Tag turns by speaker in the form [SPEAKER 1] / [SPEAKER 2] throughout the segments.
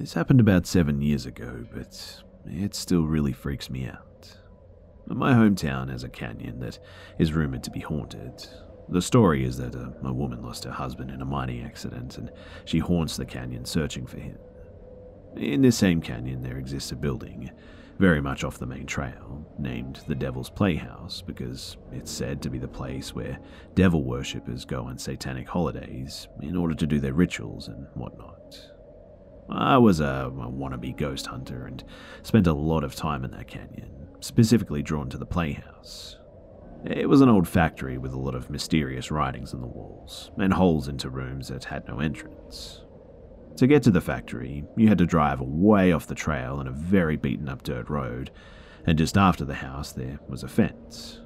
[SPEAKER 1] This happened about seven years ago, but it still really freaks me out. My hometown has a canyon that is rumored to be haunted. The story is that a, a, woman lost her husband in a mining accident and she haunts the canyon searching for him. In this same canyon, there exists a building, very much off the main trail, named the Devil's Playhouse because it's said to be the place where devil worshippers go on satanic holidays in order to do their rituals and whatnot. I was a, wannabe ghost hunter and spent a lot of time in that canyon, specifically drawn to the playhouse. It was an old factory with a lot of mysterious writings on the walls, and holes into rooms that had no entrance. To get to the factory, you had to drive way off the trail on a very beaten up dirt road, and just after the house there was a fence.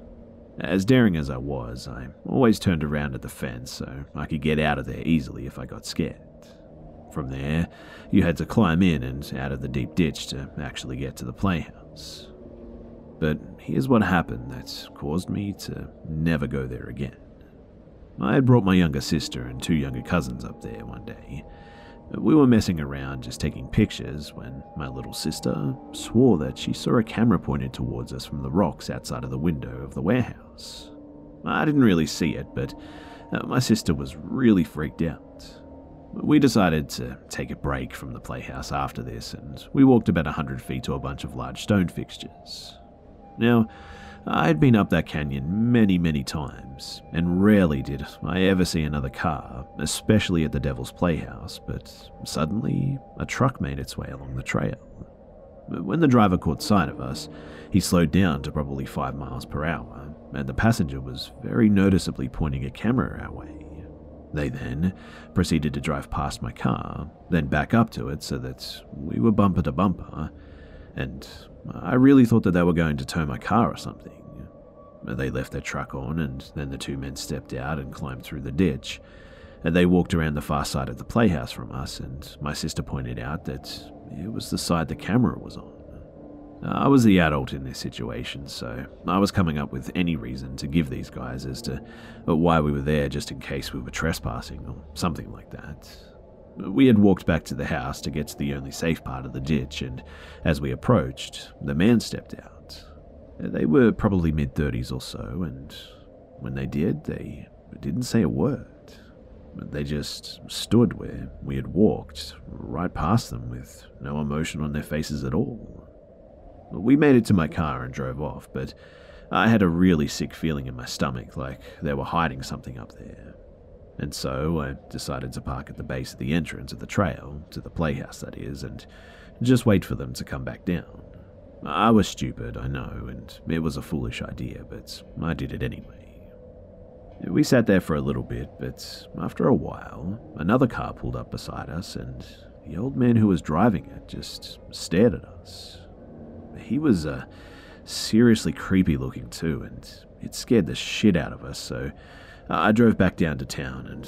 [SPEAKER 1] As daring as I was, I always turned around at the fence so I could get out of there easily if I got scared. From there, you had to climb in and out of the deep ditch to actually get to the playhouse. But here's what happened that caused me to never go there again. I had brought my younger sister and two younger cousins up there one day. We were messing around just taking pictures when my little sister swore that she saw a camera pointed towards us from the rocks outside of the window of the warehouse. I didn't really see it, but uh, my sister was really freaked out. We decided to take a break from the playhouse after this, and we walked about a hundred feet to a bunch of large stone fixtures. Now, I had been up that canyon many, many times, and rarely did I ever see another car, especially at the Devil's Playhouse, but suddenly a truck made its way along the trail. When the driver caught sight of us, he slowed down to probably 5 miles per hour, and the passenger was very noticeably pointing a camera our way. They then proceeded to drive past my car, then back up to it so that we were bumper to bumper, and I really thought that they were going to tow my car or something. They left their truck on, and then the two men stepped out and climbed through the ditch. And they walked around the far side of the playhouse from us, and my sister pointed out that it was the side the camera was on. Uh, I was the adult in this situation, so I was coming up with any reason to give these guys as to uh, why we were there just in case we were trespassing or something like that. We had walked back to the house to get to the only safe part of the ditch, and as we approached, the man stepped out. Uh, they were probably mid 30s or so, and when they did, they didn't say a word. They just stood where we had walked, right past them, with no emotion on their faces at all. We made it to my car and drove off, but I had a really sick feeling in my stomach, like they were hiding something up there. And so I decided to park at the base of the entrance of the trail, to the playhouse that is, and just wait for them to come back down. I was stupid, I know, and it was a foolish idea, but I did it anyway. We sat there for a little bit, but after a while, another car pulled up beside us, and the old man who was driving it just stared at us. He was uh, seriously creepy looking too, and it scared the shit out of us, so I drove back down to town, and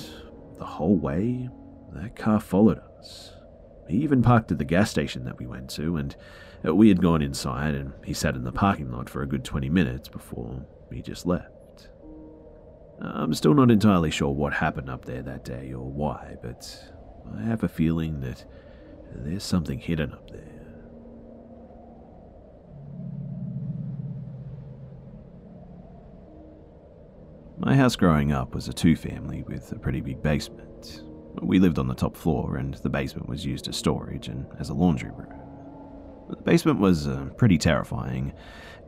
[SPEAKER 1] the whole way, that car followed us. He even parked at the gas station that we went to, and uh, we had gone inside, and he sat in the parking lot for a good 20 minutes before he just left. I'm still not entirely sure what happened up there that day or why, but I have a feeling that there's something hidden up there. My house growing up was a two family with a pretty big basement. We lived on the top floor, and the basement was used as storage and as a laundry room. The basement was uh, pretty terrifying.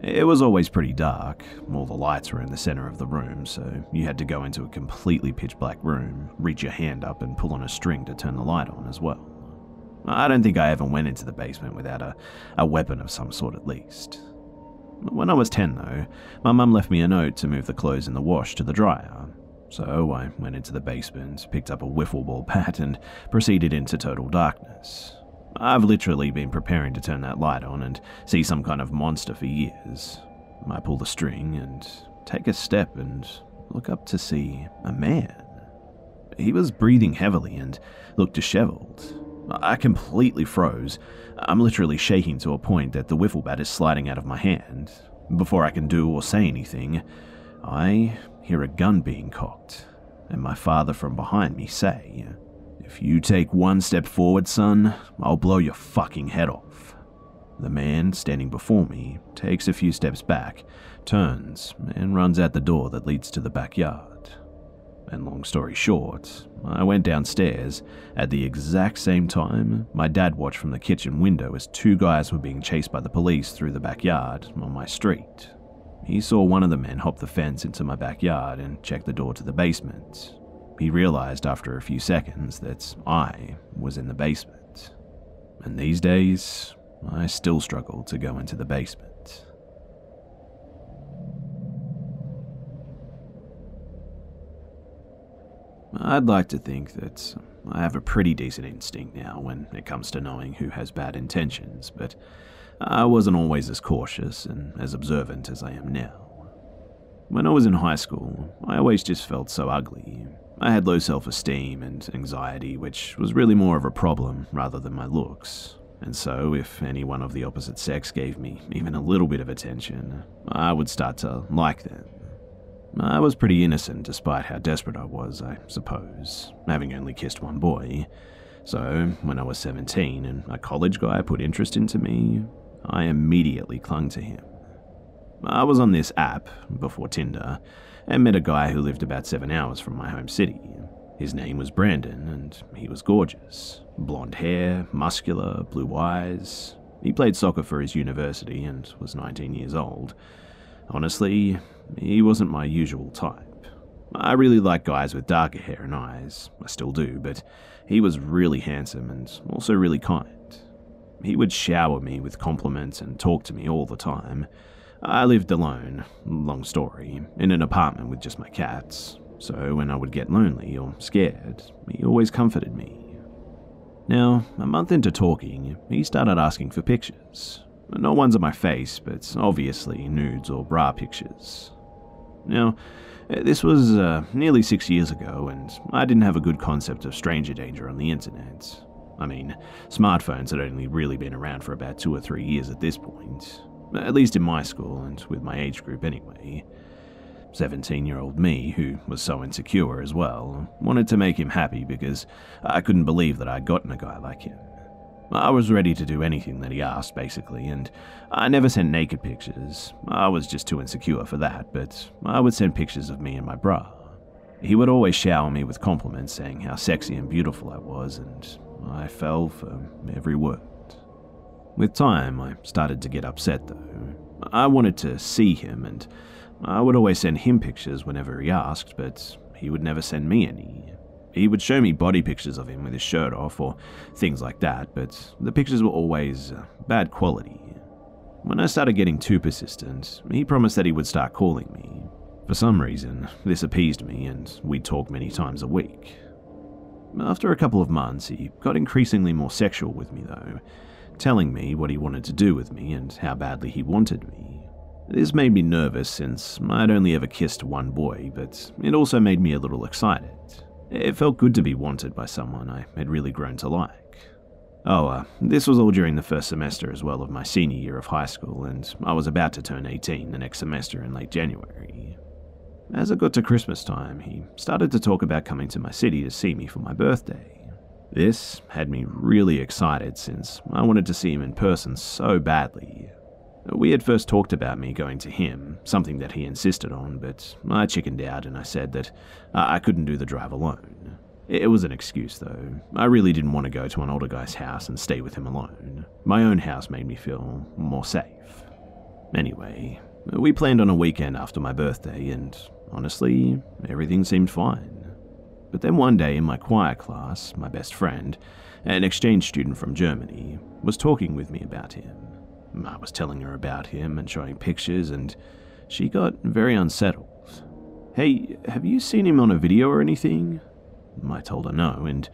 [SPEAKER 1] It was always pretty dark. All the lights were in the center of the room, so you had to go into a completely pitch black room, reach your hand up, and pull on a string to turn the light on as well. I don't think I ever went into the basement without a, a weapon of some sort at least. When I was 10, though, my mum left me a note to move the clothes in the wash to the dryer. So I went into the basement, picked up a wiffle ball bat, and proceeded into total darkness. I've literally been preparing to turn that light on and see some kind of monster for years. I pull the string and take a step and look up to see a man. He was breathing heavily and looked disheveled. I completely froze. I'm literally shaking to a point that the wiffle bat is sliding out of my hand. Before I can do or say anything, I hear a gun being cocked, and my father from behind me say, If you take one step forward, son, I'll blow your fucking head off. The man standing before me takes a few steps back, turns, and runs out the door that leads to the backyard. And long story short, I went downstairs. At the exact same time, my dad watched from the kitchen window as two guys were being chased by the police through the backyard on my street. He saw one of the men hop the fence into my backyard and check the door to the basement. He realized after a few seconds that I was in the basement. And these days, I still struggle to go into the basement. I'd like to think that I have a pretty decent instinct now when it comes to knowing who has bad intentions, but I wasn't always as cautious and as observant as I am now. When I was in high school, I always just felt so ugly. I had low self esteem and anxiety, which was really more of a problem rather than my looks. And so, if anyone of the opposite sex gave me even a little bit of attention, I would start to like them. I was pretty innocent despite how desperate I was, I suppose, having only kissed one boy. So, when I was 17 and a college guy put interest into me, I immediately clung to him. I was on this app, before Tinder, and met a guy who lived about seven hours from my home city. His name was Brandon, and he was gorgeous. Blonde hair, muscular, blue eyes. He played soccer for his university and was 19 years old. Honestly, he wasn't my usual type. I really like guys with darker hair and eyes, I still do, but he was really handsome and also really kind. He would shower me with compliments and talk to me all the time. I lived alone, long story, in an apartment with just my cats, so when I would get lonely or scared, he always comforted me. Now, a month into talking, he started asking for pictures. No one's of my face, but obviously nudes or bra pictures. Now, this was uh, nearly six years ago, and I didn't have a good concept of stranger danger on the internet. I mean, smartphones had only really been around for about two or three years at this point, at least in my school and with my age group anyway. 17 year old me, who was so insecure as well, wanted to make him happy because I couldn't believe that I'd gotten a guy like him. I was ready to do anything that he asked, basically, and I never sent naked pictures. I was just too insecure for that, but I would send pictures of me in my bra. He would always shower me with compliments, saying how sexy and beautiful I was, and I fell for every word. With time, I started to get upset though. I wanted to see him, and I would always send him pictures whenever he asked, but he would never send me any. He would show me body pictures of him with his shirt off or things like that, but the pictures were always uh, bad quality. When I started getting too persistent, he promised that he would start calling me. For some reason, this appeased me, and we'd talk many times a week. After a couple of months, he got increasingly more sexual with me, though, telling me what he wanted to do with me and how badly he wanted me. This made me nervous since I'd only ever kissed one boy, but it also made me a little excited. It felt good to be wanted by someone I had really grown to like. Oh, uh, this was all during the first semester as well of my senior year of high school, and I was about to turn 18 the next semester in late January. As it got to Christmas time, he started to talk about coming to my city to see me for my birthday. This had me really excited since I wanted to see him in person so badly. We had first talked about me going to him, something that he insisted on, but I chickened out and I said that I couldn't do the drive alone. It was an excuse, though. I really didn't want to go to an older guy's house and stay with him alone. My own house made me feel more safe. Anyway, we planned on a weekend after my birthday, and Honestly, everything seemed fine. But then one day in my choir class, my best friend, an exchange student from Germany, was talking with me about him. I was telling her about him and showing pictures, and she got very unsettled. Hey, have you seen him on a video or anything? I told her no, and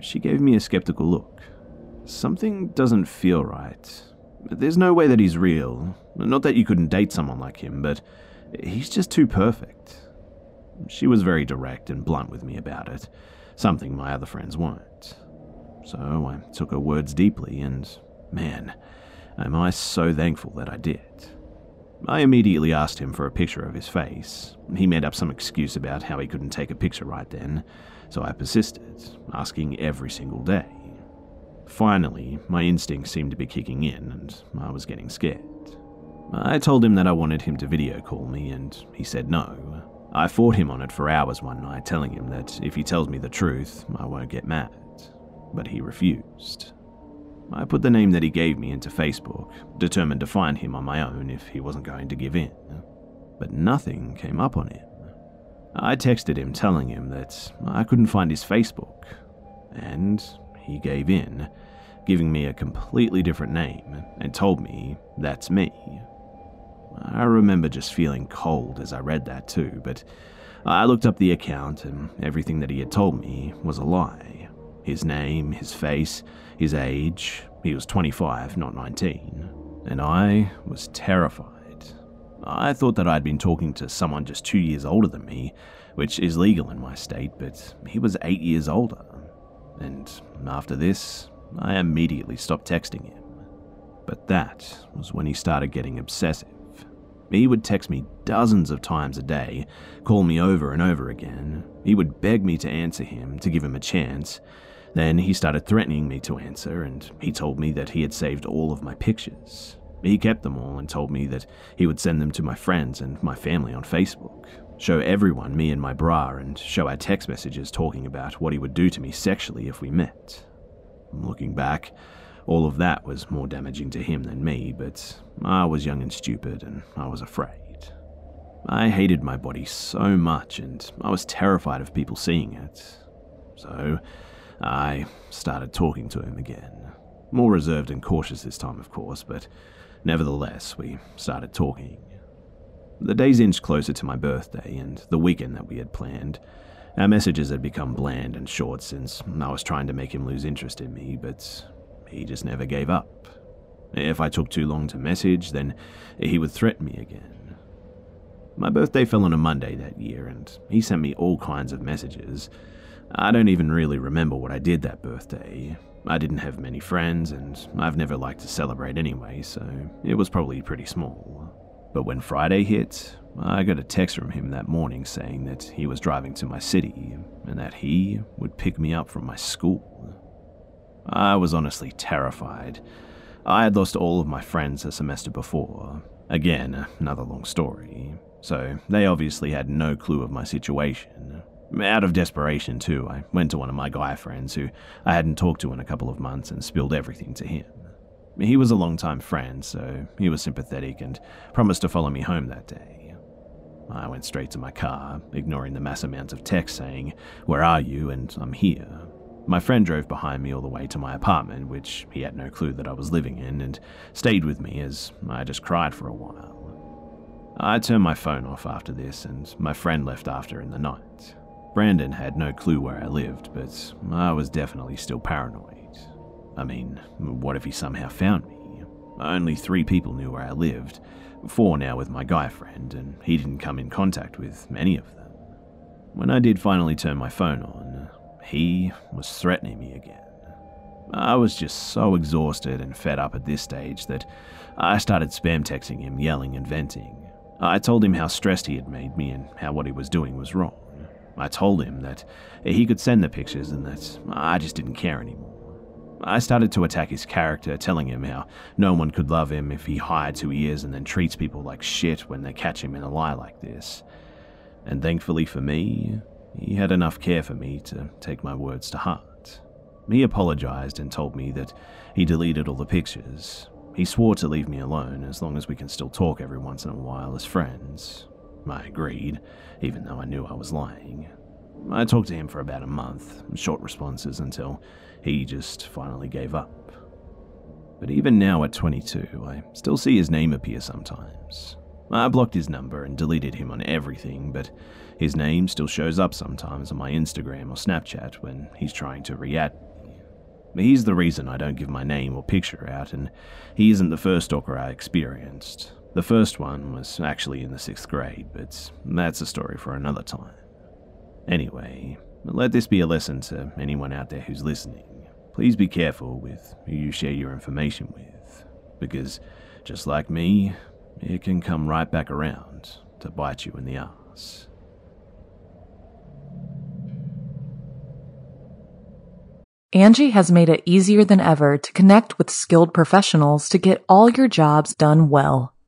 [SPEAKER 1] she gave me a skeptical look. Something doesn't feel right. There's no way that he's real. Not that you couldn't date someone like him, but he's just too perfect. She was very direct and blunt with me about it, something my other friends weren't. So I took her words deeply, and man, am I so thankful that I did. I immediately asked him for a picture of his face. He made up some excuse about how he couldn't take a picture right then, so I persisted, asking every single day. Finally, my instincts seemed to be kicking in, and I was getting scared. I told him that I wanted him to video call me, and he said no. I fought him on it for hours one night, telling him that if he tells me the truth, I won't get mad. But he refused. I put the name that he gave me into Facebook, determined to find him on my own if he wasn't going to give in. But nothing came up on him. I texted him telling him that I couldn't find his Facebook, and he gave in, giving me a completely different name and told me that's me. I remember just feeling cold as I read that too, but I looked up the account and everything that he had told me was a lie. His name, his face, his age, he was 25, not 19, and I was terrified. I thought that I'd been talking to someone just two years older than me, which is legal in my state, but he was eight years older. And after this, I immediately stopped texting him. But that was when he started getting obsessive. He would text me dozens of times a day, call me over and over again. He would beg me to answer him, to give him a chance. Then he started threatening me to answer, and he told me that he had saved all of my pictures. He kept them all and told me that he would send them to my friends and my family on Facebook, show everyone me and my bra, and show our text messages talking about what he would do to me sexually if we met. Looking back, all of that was more damaging to him than me, but I was young and stupid, and I was afraid. I hated my body so much, and I was terrified of people seeing it. So, I started talking to him again. More reserved and cautious this time, of course, but nevertheless, we started talking. The days inched closer to my birthday and the weekend that we had planned. Our messages had become bland and short since I was trying to make him lose interest in me, but he just never gave up. If I took too long to message, then he would threaten me again. My birthday fell on a Monday that year, and he sent me all kinds of messages. I don't even really remember what I did that birthday. I didn't have many friends, and I've never liked to celebrate anyway, so it was probably pretty small. But when Friday hit, I got a text from him that morning saying that he was driving to my city and that he would pick me up from my school. I was honestly terrified. I had lost all of my friends a semester before. Again, another long story. So they obviously had no clue of my situation. Out of desperation, too, I went to one of my guy friends who I hadn't talked to in a couple of months and spilled everything to him. He was a long-time friend, so he was sympathetic and promised to follow me home that day. I went straight to my car, ignoring the mass amount of text saying, Where are you? and I'm here. My friend drove behind me all the way to my apartment, which he had no clue that I was living in, and stayed with me as I just cried for a while. I turned my phone off after this, and my friend left after in the night. Brandon had no clue where I lived, but I was definitely still paranoid. I mean, what if he somehow found me? Only three people knew where I lived, four now with my guy friend, and he didn't come in contact with any of them. When I did finally turn my phone on, he was threatening me again. I was just so exhausted and fed up at this stage that I started spam texting him, yelling and venting. I told him how stressed he had made me and how what he was doing was wrong. I told him that he could send the pictures and that I just didn't care anymore. I started to attack his character, telling him how no one could love him if he hides who he is and then treats people like shit when they catch him in a lie like this. And thankfully for me, he had enough care for me to take my words to heart. He apologized and told me that he deleted all the pictures. He swore to leave me alone as long as we can still talk every once in a while as friends. I agreed, even though I knew I was lying. I talked to him for about a month, short responses until he just finally gave up. But even now at 22, I still see his name appear sometimes. I blocked his number and deleted him on everything, but his name still shows up sometimes on my Instagram or Snapchat when he's trying to react. He's the reason I don't give my name or picture out, and he isn't the first stalker I experienced. The first one was actually in the sixth grade, but that's a story for another time. Anyway, let this be a lesson to anyone out there who's listening. Please be careful with who you share your information with, because just like me, it can come right back around to bite you in the ass.
[SPEAKER 2] Angi has made it easier than ever to connect with skilled professionals to get all your jobs done well.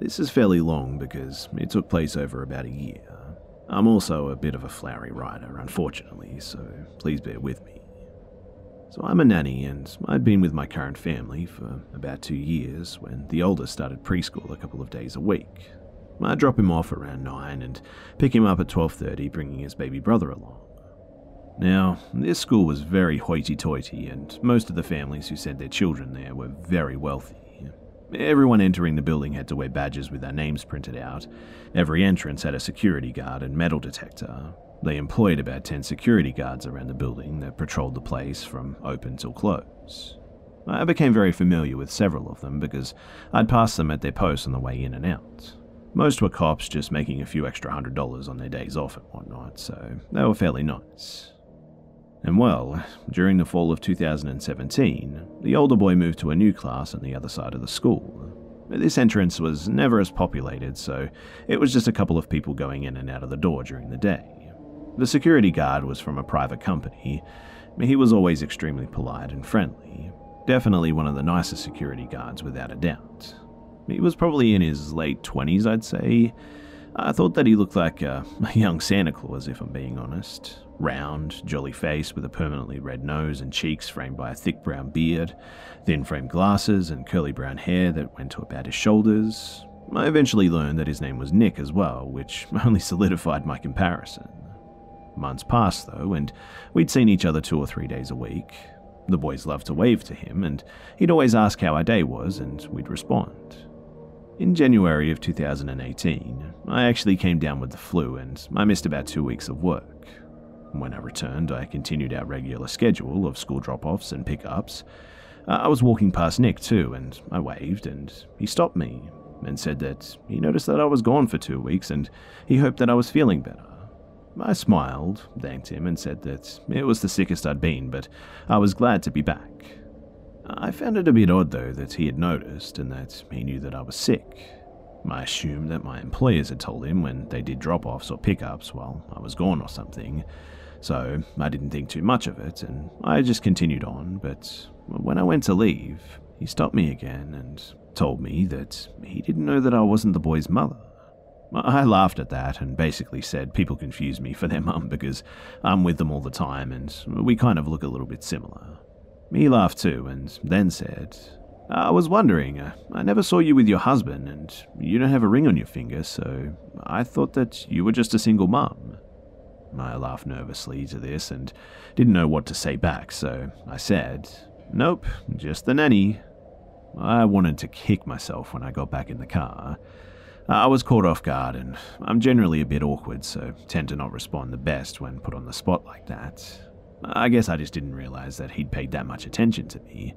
[SPEAKER 1] This is fairly long because it took place over about a year. I'm also a bit of a flowery writer, unfortunately, so please bear with me. So I'm a nanny, and I'd been with my current family for about two years when the oldest started preschool a couple of days a week. I'd drop him off around 9 and pick him up at 12:30 bringing his baby brother along. Now, this school was very hoity-toity and most of the families who sent their children there were very wealthy. Everyone entering the building had to wear badges with their names printed out. Every entrance had a security guard and metal detector, they employed about 10 security guards around the building that patrolled the place from open till close. I became very familiar with several of them because I'd passed them at their posts on the way in and out. Most were cops just making a few extra hundred dollars on their days off and whatnot, so they were fairly nice. And well, during the fall of 2017, the older boy moved to a new class on the other side of the school. This entrance was never as populated, so it was just a couple of people going in and out of the door during the day. The security guard was from a private company. He was always extremely polite and friendly. Definitely one of the nicest security guards, without a doubt. He was probably in his late 20s, I'd say. I thought that he looked like a, young Santa Claus, if I'm being honest. Round, jolly face with a permanently red nose and cheeks framed by a thick brown beard, thin framed glasses, and curly brown hair that went to about his shoulders. I eventually learned that his name was Nick as well, which only solidified my comparison. Months passed, though, and we'd seen each other two or three days a week. The boys loved to wave to him, and he'd always ask how our day was, and we'd respond. In January of 2018, I actually came down with the flu, and I missed about two weeks of work. When I returned, I continued our regular schedule of school drop offs and pickups. Uh, I was walking past Nick, too, and I waved, and he stopped me and said that he noticed that I was gone for two weeks and he hoped that I was feeling better. I smiled, thanked him, and said that it was the sickest I'd been, but I was glad to be back. I found it a bit odd, though, that he had noticed and that he knew that I was sick. I assumed that my employers had told him when they did drop offs or pickups while I was gone or something, so I didn't think too much of it, and I just continued on. But when I went to leave, he stopped me again and told me that he didn't know that I wasn't the boy's mother. I laughed at that and basically said people confuse me for their mum because I'm with them all the time and we kind of look a little bit similar. He laughed too and then said, I was wondering, uh, I never saw you with your husband and you don't have a ring on your finger, so I thought that you were just a single mum. I laughed nervously to this and didn't know what to say back, so I said, Nope, just the nanny. I wanted to kick myself when I got back in the car. I was caught off guard, and I'm generally a bit awkward, so tend to not respond the best when put on the spot like that. I guess I just didn't realize that he'd paid that much attention to me.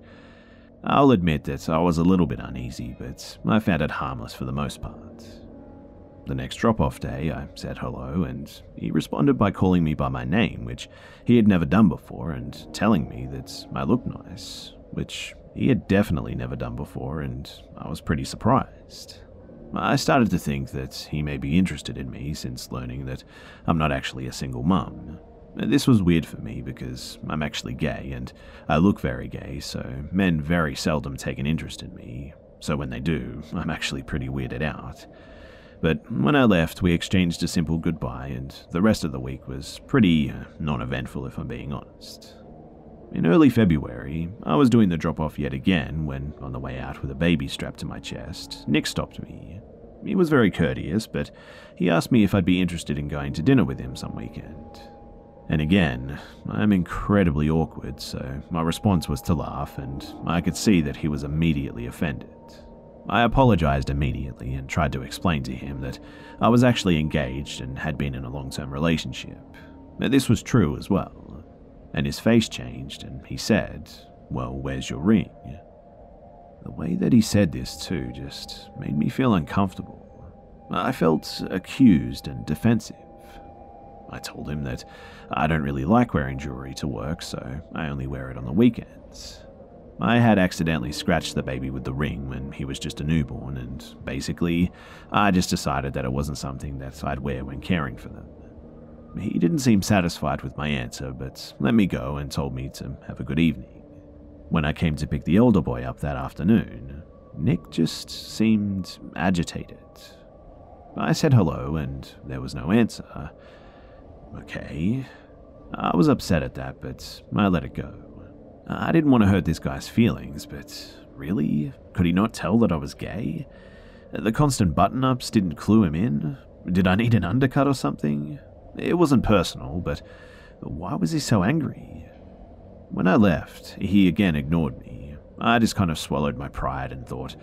[SPEAKER 1] I'll admit that I was a little bit uneasy, but I found it harmless for the most part. The next drop off day, I said hello, and he responded by calling me by my name, which he had never done before, and telling me that I looked nice, which he had definitely never done before, and I was pretty surprised. I started to think that he may be interested in me since learning that I'm not actually a single mum. This was weird for me because I'm actually gay and I look very gay, so men very seldom take an interest in me. So when they do, I'm actually pretty weirded out. But when I left, we exchanged a simple goodbye, and the rest of the week was pretty uh, non eventful, if I'm being honest. In early February, I was doing the drop off yet again when, on the way out with a baby strapped to my chest, Nick stopped me. He was very courteous, but he asked me if I'd be interested in going to dinner with him some weekend. And again, I'm incredibly awkward, so my response was to laugh, and I could see that he was immediately offended. I apologized immediately and tried to explain to him that I was actually engaged and had been in a long term relationship. This was true as well. And his face changed and he said, Well, where's your ring? The way that he said this, too, just made me feel uncomfortable. I felt accused and defensive. I told him that I don't really like wearing jewelry to work, so I only wear it on the weekends. I had accidentally scratched the baby with the ring when he was just a newborn, and basically, I just decided that it wasn't something that I'd wear when caring for them. He didn't seem satisfied with my answer, but let me go and told me to have a good evening. When I came to pick the older boy up that afternoon, Nick just seemed agitated. I said hello, and there was no answer. Okay. I was upset at that, but I let it go. I didn't want to hurt this guy's feelings, but really? Could he not tell that I was gay? The constant button ups didn't clue him in? Did I need an undercut or something? It wasn't personal, but why was he so angry? When I left, he again ignored me. I just kind of swallowed my pride and thought,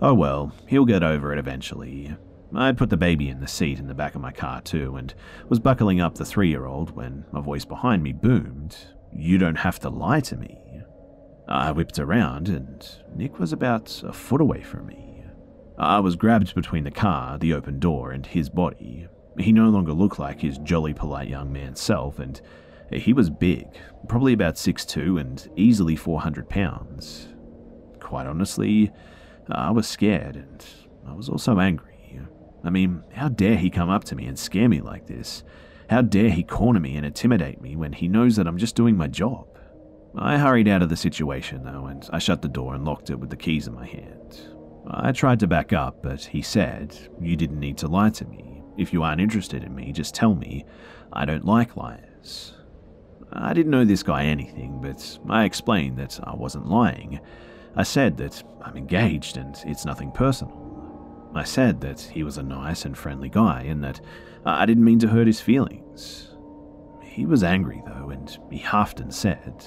[SPEAKER 1] oh well, he'll get over it eventually. I'd put the baby in the seat in the back of my car too, and was buckling up the three year old when a voice behind me boomed, You don't have to lie to me. I whipped around, and Nick was about a foot away from me. I was grabbed between the car, the open door, and his body. He no longer looked like his jolly polite young man self, and he was big, probably about 6'2 and easily 400 pounds. Quite honestly, I was scared, and I was also angry. I mean, how dare he come up to me and scare me like this? How dare he corner me and intimidate me when he knows that I'm just doing my job? I hurried out of the situation, though, and I shut the door and locked it with the keys in my hand. I tried to back up, but he said, You didn't need to lie to me. If you aren't interested in me, just tell me. I don't like liars. I didn't know this guy anything, but I explained that I wasn't lying. I said that I'm engaged and it's nothing personal. I said that he was a nice and friendly guy and that I didn't mean to hurt his feelings. He was angry, though, and he huffed and said,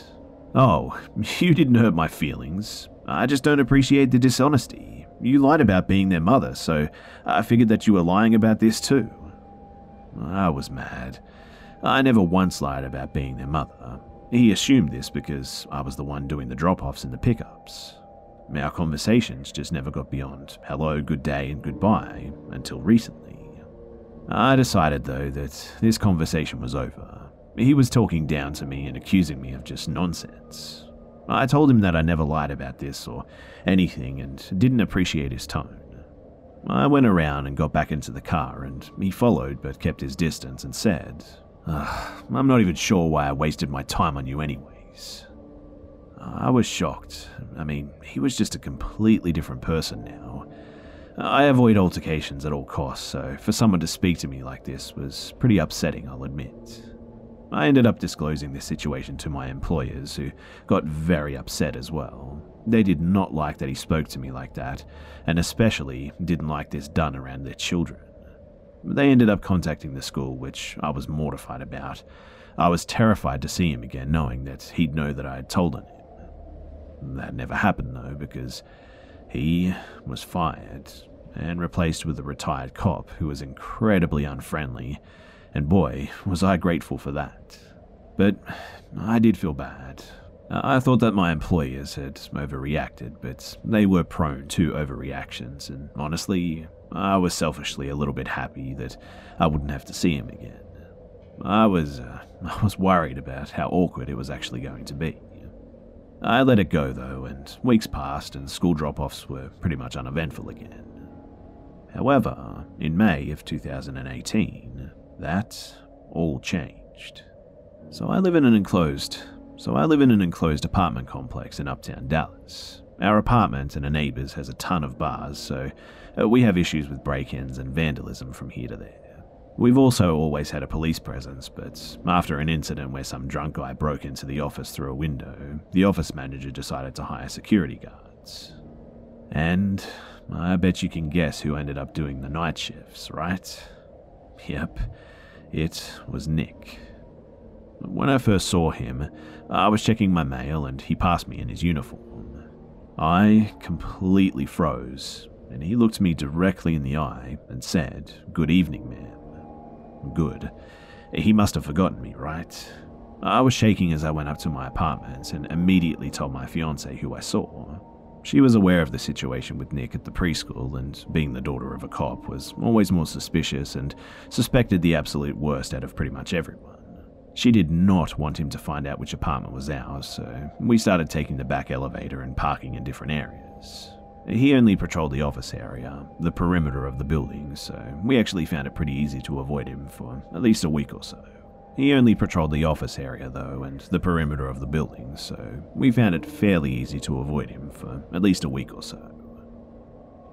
[SPEAKER 1] Oh, you didn't hurt my feelings. I just don't appreciate the dishonesty. You lied about being their mother, so I figured that you were lying about this too. I was mad. I never once lied about being their mother. He assumed this because I was the one doing the drop offs and the pickups. Our conversations just never got beyond hello, good day, and goodbye until recently. I decided, though, that this conversation was over. He was talking down to me and accusing me of just nonsense. I told him that I never lied about this or anything and didn't appreciate his tone. I went around and got back into the car, and he followed but kept his distance and said, I'm not even sure why I wasted my time on you, anyways. I was shocked. I mean, he was just a completely different person now. I avoid altercations at all costs, so for someone to speak to me like this was pretty upsetting, I'll admit. I ended up disclosing this situation to my employers, who got very upset as well. They did not like that he spoke to me like that, and especially didn't like this done around their children. They ended up contacting the school, which I was mortified about. I was terrified to see him again, knowing that he'd know that I had told on him. That never happened, though, because he was fired and replaced with a retired cop who was incredibly unfriendly and boy, was I grateful for that. But I did feel bad. I thought that my employers had overreacted, but they were prone to overreactions, and honestly, I was selfishly a little bit happy that I wouldn't have to see him again. I was, uh, I was worried about how awkward it was actually going to be. I let it go though, and weeks passed and school drop offs were pretty much uneventful again. However, in May of 2018, that all changed. So I live in an enclosed so I live in an enclosed apartment complex in uptown Dallas. Our apartment and a neighbour's has a ton of bars, so uh, we have issues with break ins and vandalism from here to there. We've also always had a police presence, but after an incident where some drunk guy broke into the office through a window, the office manager decided to hire security guards. And I bet you can guess who ended up doing the night shifts, right? Yep, it was Nick. When I first saw him, I was checking my mail and he passed me in his uniform. I completely froze, and he looked me directly in the eye and said, Good evening, ma'am. Good. He must have forgotten me, right? I was shaking as I went up to my apartment and immediately told my fiancée who I saw. She was aware of the situation with Nick at the preschool, and being the daughter of a cop, was always more suspicious and suspected the absolute worst out of pretty much everyone. She did not want him to find out which apartment was ours, so we started taking the back elevator and parking in different areas. He only patrolled the office area, the perimeter of the building, so we actually found it pretty easy to avoid him for at least a week or so. He only patrolled the office area, though, and the perimeter of the building, so we found it fairly easy to avoid him for at least a week or so.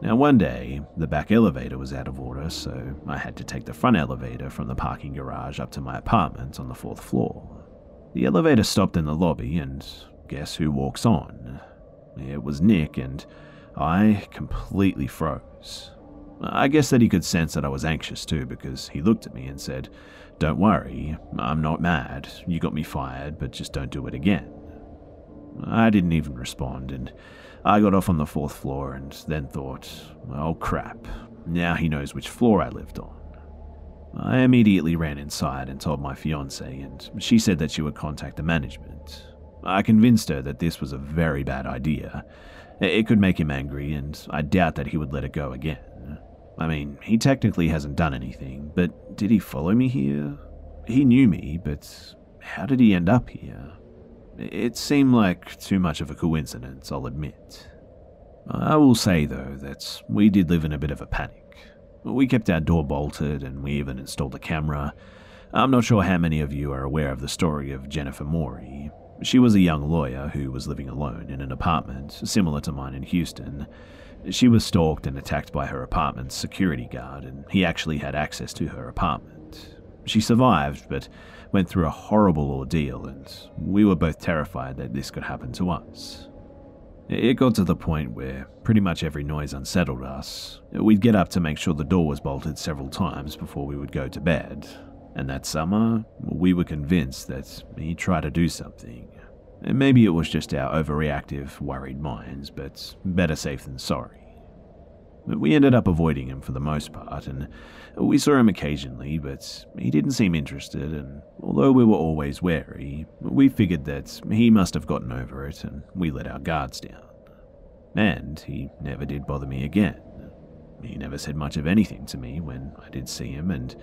[SPEAKER 1] Now, one day, the back elevator was out of order, so I had to take the front elevator from the parking garage up to my apartment on the fourth floor. The elevator stopped in the lobby, and guess who walks on? It was Nick, and I completely froze. I guess that he could sense that I was anxious too, because he looked at me and said, Don't worry, I'm not mad. You got me fired, but just don't do it again. I didn't even respond, and I got off on the fourth floor and then thought, oh crap, now he knows which floor I lived on. I immediately ran inside and told my fiancée, and she said that she would contact the management. I convinced her that this was a very bad idea. It could make him angry, and I doubt that he would let it go again. I mean, he technically hasn't done anything, but did he follow me here? He knew me, but how did he end up here? It seemed like too much of a coincidence, I'll admit. I will say, though, that we did live in a bit of a panic. We kept our door bolted and we even installed a camera. I'm not sure how many of you are aware of the story of Jennifer Morey. She was a young lawyer who was living alone in an apartment similar to mine in Houston. She was stalked and attacked by her apartment's security guard, and he actually had access to her apartment. She survived, but went through a horrible ordeal, and we were both terrified that this could happen to us. It got to the point where pretty much every noise unsettled us. We'd get up to make sure the door was bolted several times before we would go to bed. And that summer, we were convinced that he'd try to do something. And maybe it was just our overreactive, worried minds, but better safe than sorry. We ended up avoiding him for the most part, and we saw him occasionally, but he didn't seem interested, and although we were always wary, we figured that he must have gotten over it, and we let our guards down. And he never did bother me again. He never said much of anything to me when I did see him, and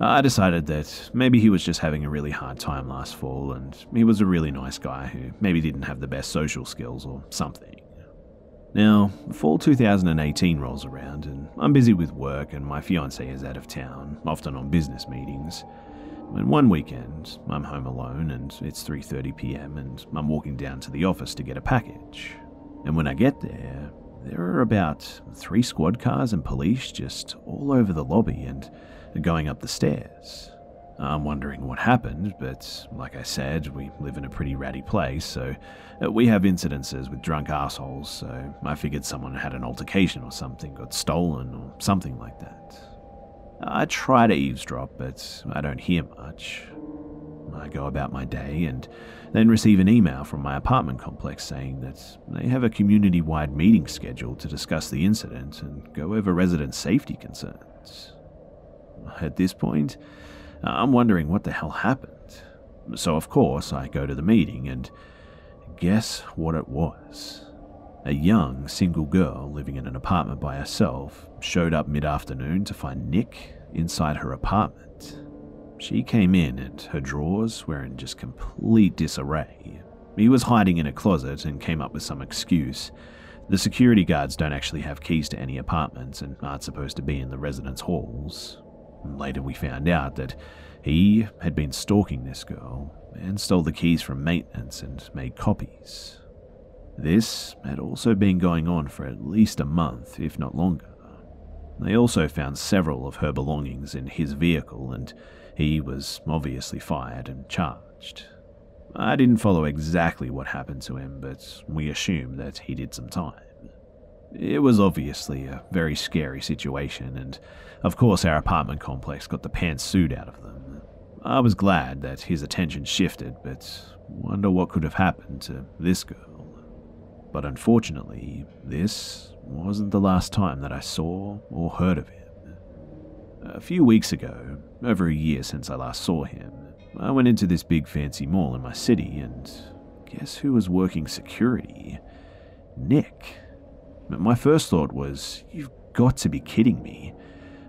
[SPEAKER 1] I decided that maybe he was just having a really hard time last fall, and he was a really nice guy who maybe didn't have the best social skills or something. Now, fall 2018 rolls around, and I'm busy with work, and my fiance is out of town, often on business meetings. And one weekend, I'm home alone, and it's 3:30 p.m., and I'm walking down to the office to get a package. And when I get there, there are about three squad cars and police just all over the lobby and going up the stairs. I'm wondering what happened, but like I said, we live in a pretty ratty place, so uh, we have incidences with drunk assholes, so I figured someone had an altercation or something, got stolen or something like that. I try to eavesdrop, but I don't hear much. I go about my day and then receive an email from my apartment complex saying that they have a community wide meeting scheduled to discuss the incident and go over resident safety concerns. At this point, I'm wondering what the hell happened. So, of course, I go to the meeting, and guess what it was? A young, single girl living in an apartment by herself showed up mid afternoon to find Nick inside her apartment. She came in and her drawers were in just complete disarray. He was hiding in a closet and came up with some excuse. The security guards don't actually have keys to any apartments and aren't supposed to be in the residence halls. Later, we found out that he had been stalking this girl and stole the keys from maintenance and made copies. This had also been going on for at least a month, if not longer. They also found several of her belongings in his vehicle, and he was obviously fired and charged. I didn't follow exactly what happened to him, but we assume that he did some time. It was obviously a very scary situation, and of course, our apartment complex got the pants suit out of them. I was glad that his attention shifted, but wonder what could have happened to this girl. But unfortunately, this wasn't the last time that I saw or heard of him. A few weeks ago, over a year since I last saw him, I went into this big fancy mall in my city and guess who was working security? Nick. My first thought was, you've got to be kidding me.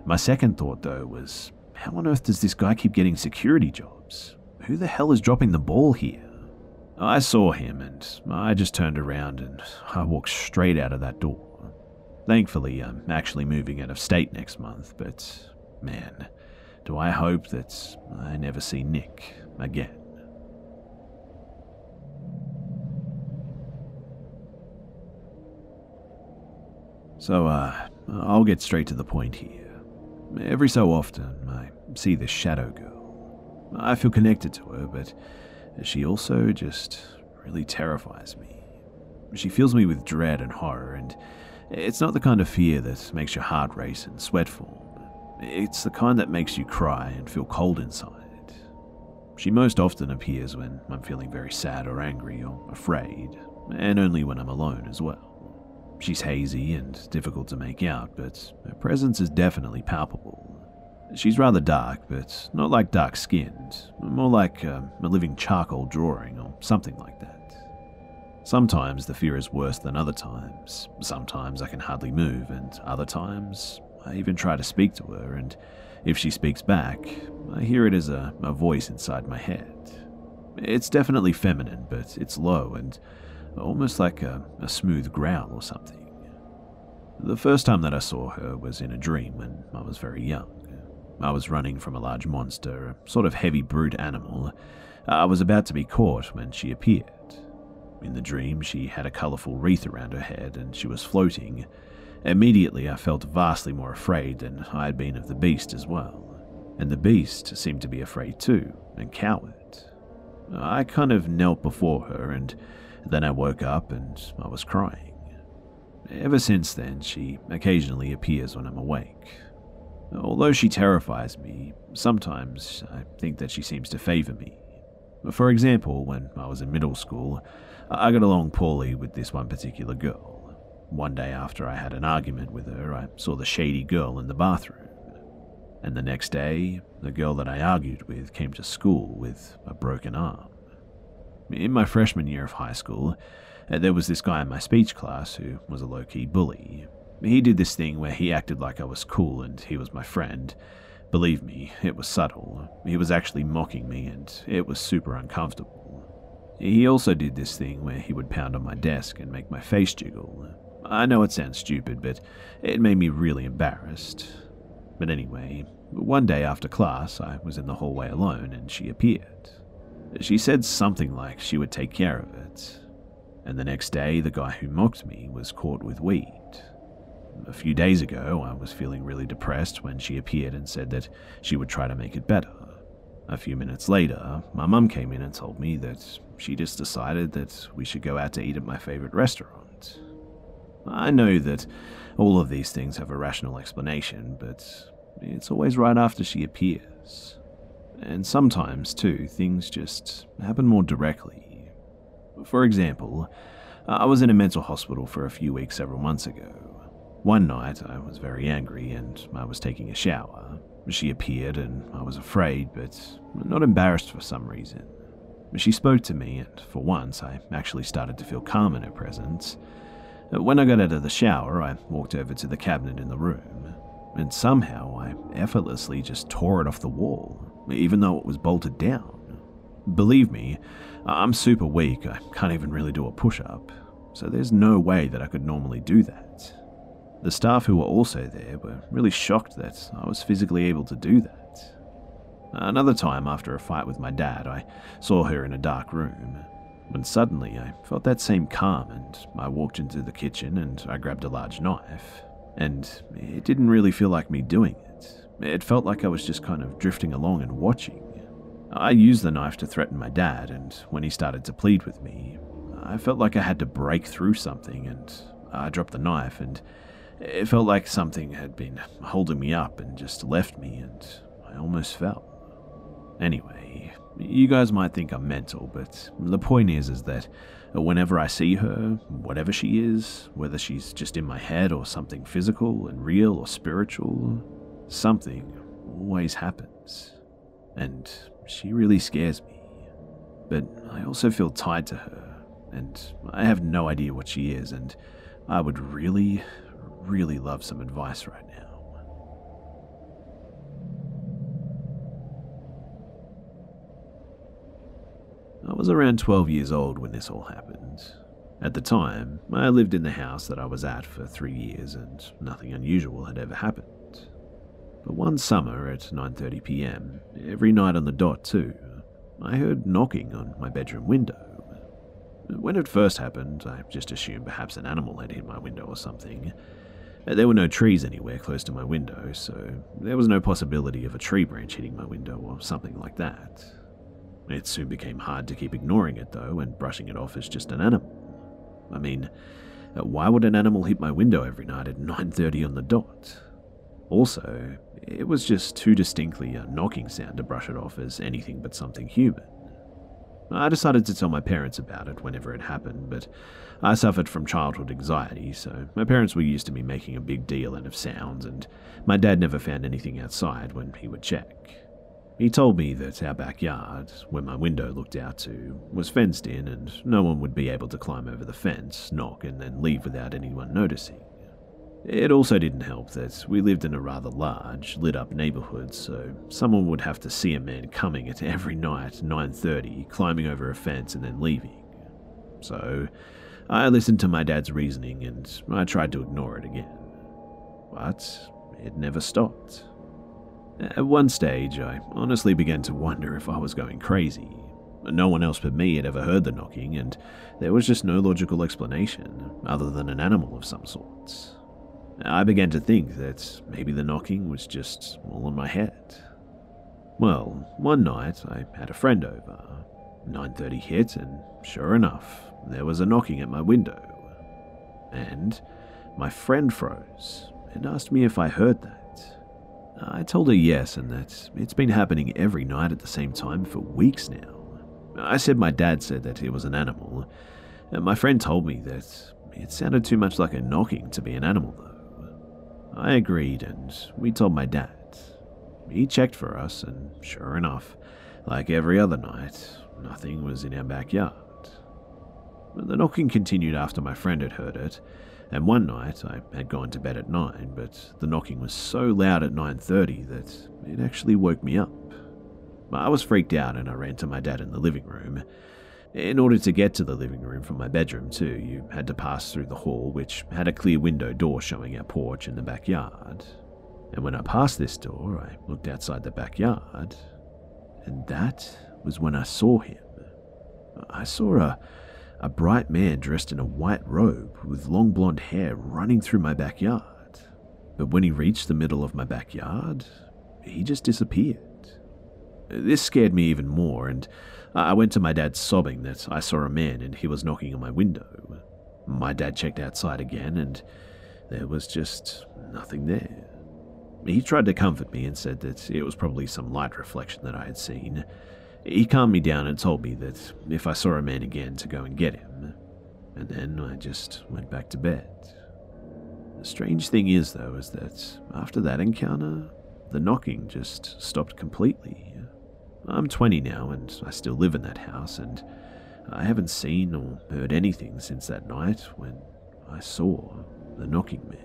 [SPEAKER 1] My second thought, though, was, how on earth does this guy keep getting security jobs? Who the hell is dropping the ball here? I saw him and I just turned around and I walked straight out of that door. Thankfully, I'm actually moving out of state next month, but man, do I hope that I never see Nick again. So, uh, I'll get straight to the point here. Every so often, I see this shadow girl. I feel connected to her, but she also just really terrifies me. She fills me with dread and horror, and it's not the kind of fear that makes your heart race and sweat form. It's the kind that makes you cry and feel cold inside. She most often appears when I'm feeling very sad or angry or afraid, and only when I'm alone as well. She's hazy and difficult to make out, but her presence is definitely palpable. She's rather dark, but not like dark skinned, more like uh, a living charcoal drawing or something like that. Sometimes the fear is worse than other times. Sometimes I can hardly move, and other times I even try to speak to her, and if she speaks back, I hear it as a, a voice inside my head. It's definitely feminine, but it's low and almost like a, a smooth growl or something. The first time that I saw her was in a dream when I was very young. I was running from a large monster, a sort of heavy brute animal. I was about to be caught when she appeared. In the dream, she had a colourful wreath around her head and she was floating. Immediately, I felt vastly more afraid than I had been of the beast as well. And the beast seemed to be afraid too, and cowered. I kind of knelt before her, and then I woke up and I was crying. Ever since then, she occasionally appears when I'm awake, Although she terrifies me, sometimes I think that she seems to favor me. For example, when I was in middle school, I got along poorly with this one particular girl. One day after I had an argument with her, I saw the shady girl in the bathroom. And the next day, the girl that I argued with came to school with a broken arm. In my freshman year of high school, uh, there was this guy in my speech class who was a low key bully, he did this thing where he acted like I was cool and he was my friend. Believe me, it was subtle. He was actually mocking me and it was super uncomfortable. He also did this thing where he would pound on my desk and make my face jiggle. I know it sounds stupid, but it made me really embarrassed. But anyway, one day after class, I was in the hallway alone and she appeared. She said something like she would take care of it. And the next day, the guy who mocked me was caught with weed. A few days ago, I was feeling really depressed when she appeared and said that she would try to make it better. A few minutes later, my mum came in and told me that she just decided that we should go out to eat at my favorite restaurant. I know that all of these things have a rational explanation, but it's always right after she appears. And sometimes, too, things just happen more directly. For example, uh, I was in a mental hospital for a few weeks several months ago. One night I was very angry and I was taking a shower. She appeared and I was afraid, but not embarrassed for some reason. She spoke to me, and for once I actually started to feel calm in her presence. Uh, when I got out of the shower, I walked over to the cabinet in the room, and somehow I effortlessly just tore it off the wall, even though it was bolted down. Believe me, I'm super weak, I can't even really do a push up, so there's no way that I could normally do that. The staff who were also there were really shocked that I was physically able to do that. Another time, after a fight with my dad, I saw her in a dark room. When suddenly I felt that same calm, and I walked into the kitchen and I grabbed a large knife. And it didn't really feel like me doing it. It felt like I was just kind of drifting along and watching. I used the knife to threaten my dad, and when he started to plead with me, I felt like I had to break through something, and I dropped the knife, and it felt like something had been holding me up and just left me, and I almost fell. Anyway, you guys might think I'm mental, but the point is is that whenever I see her, whatever she is, whether she's just in my head or something physical and real or spiritual, something always happens. And she really scares me. But I also feel tied to her, and I have no idea what she is, and I would really, really love some advice right now. I was around 12 years old when this all happened. At the time, I lived in the house that I was at for three years and nothing unusual had ever happened. But one summer at 9:30 p.m., every night on the dot too, I heard knocking on my bedroom window. When it first happened, I just assumed perhaps an animal had hit my window or something. There were no trees anywhere close to my window, so there was no possibility of a tree branch hitting my window or something like that. It soon became hard to keep ignoring it, though, and brushing it off as just an animal. I mean, why would an animal hit my window every night at 9.30 on the dot? Also, it was just too distinctly a knocking sound to brush it off as anything but something human. I decided to tell my parents about it whenever it happened, but I suffered from childhood anxiety, so my parents were used to me making a big deal out of sounds, and my dad never found anything outside when he would check. He told me that our backyard, where my window looked out to, was fenced in and no one would be able to climb over the fence, knock, and then leave without anyone noticing. It also didn't help that we lived in a rather large, lit up neighborhood, so someone would have to see a man coming at every night 9:30, climbing over a fence and then leaving. So, I listened to my dad's reasoning and I tried to ignore it again. But it never stopped. At one stage, I honestly began to wonder if I was going crazy. No one else but me had ever heard the knocking, and there was just no logical explanation other than an animal of some sort. I began to think that maybe the knocking was just all in my head. Well, one night I had a friend over. 9:30 hit and sure enough, there was a knocking at my window. And my friend froze and asked me if I heard that. I told her yes, and that it's been happening every night at the same time for weeks now. I said my dad said that it was an animal, and my friend told me that it sounded too much like a knocking to be an animal, though. I agreed, and we told my dad. He checked for us, and sure enough, like every other night, nothing was in our backyard. But The knocking continued after my friend had heard it, and one night I had gone to bed at 9, but the knocking was so loud at 9:30 that it actually woke me up. I was freaked out and I ran to my dad in the living room. In order to get to the living room from my bedroom, too, you had to pass through the hall, which had a clear window door showing our porch in the backyard. And when I passed this door, I looked outside the backyard, and that was when I saw him. I saw a a bright man dressed in a white robe with long blonde hair running through my backyard. But when he reached the middle of my backyard, he just disappeared. This scared me even more, and I went to my dad sobbing that I saw a man and he was knocking on my window. My dad checked outside again, and there was just nothing there. He tried to comfort me and said that it was probably some light reflection that I had seen, he calmed me down and told me that if I saw a man again to go and get him, and then I just went back to bed. The strange thing is, though, is that after that encounter, the knocking just stopped completely. I'm 20 now and I still live in that house, and I haven't seen or heard anything since that night when I saw the knocking man.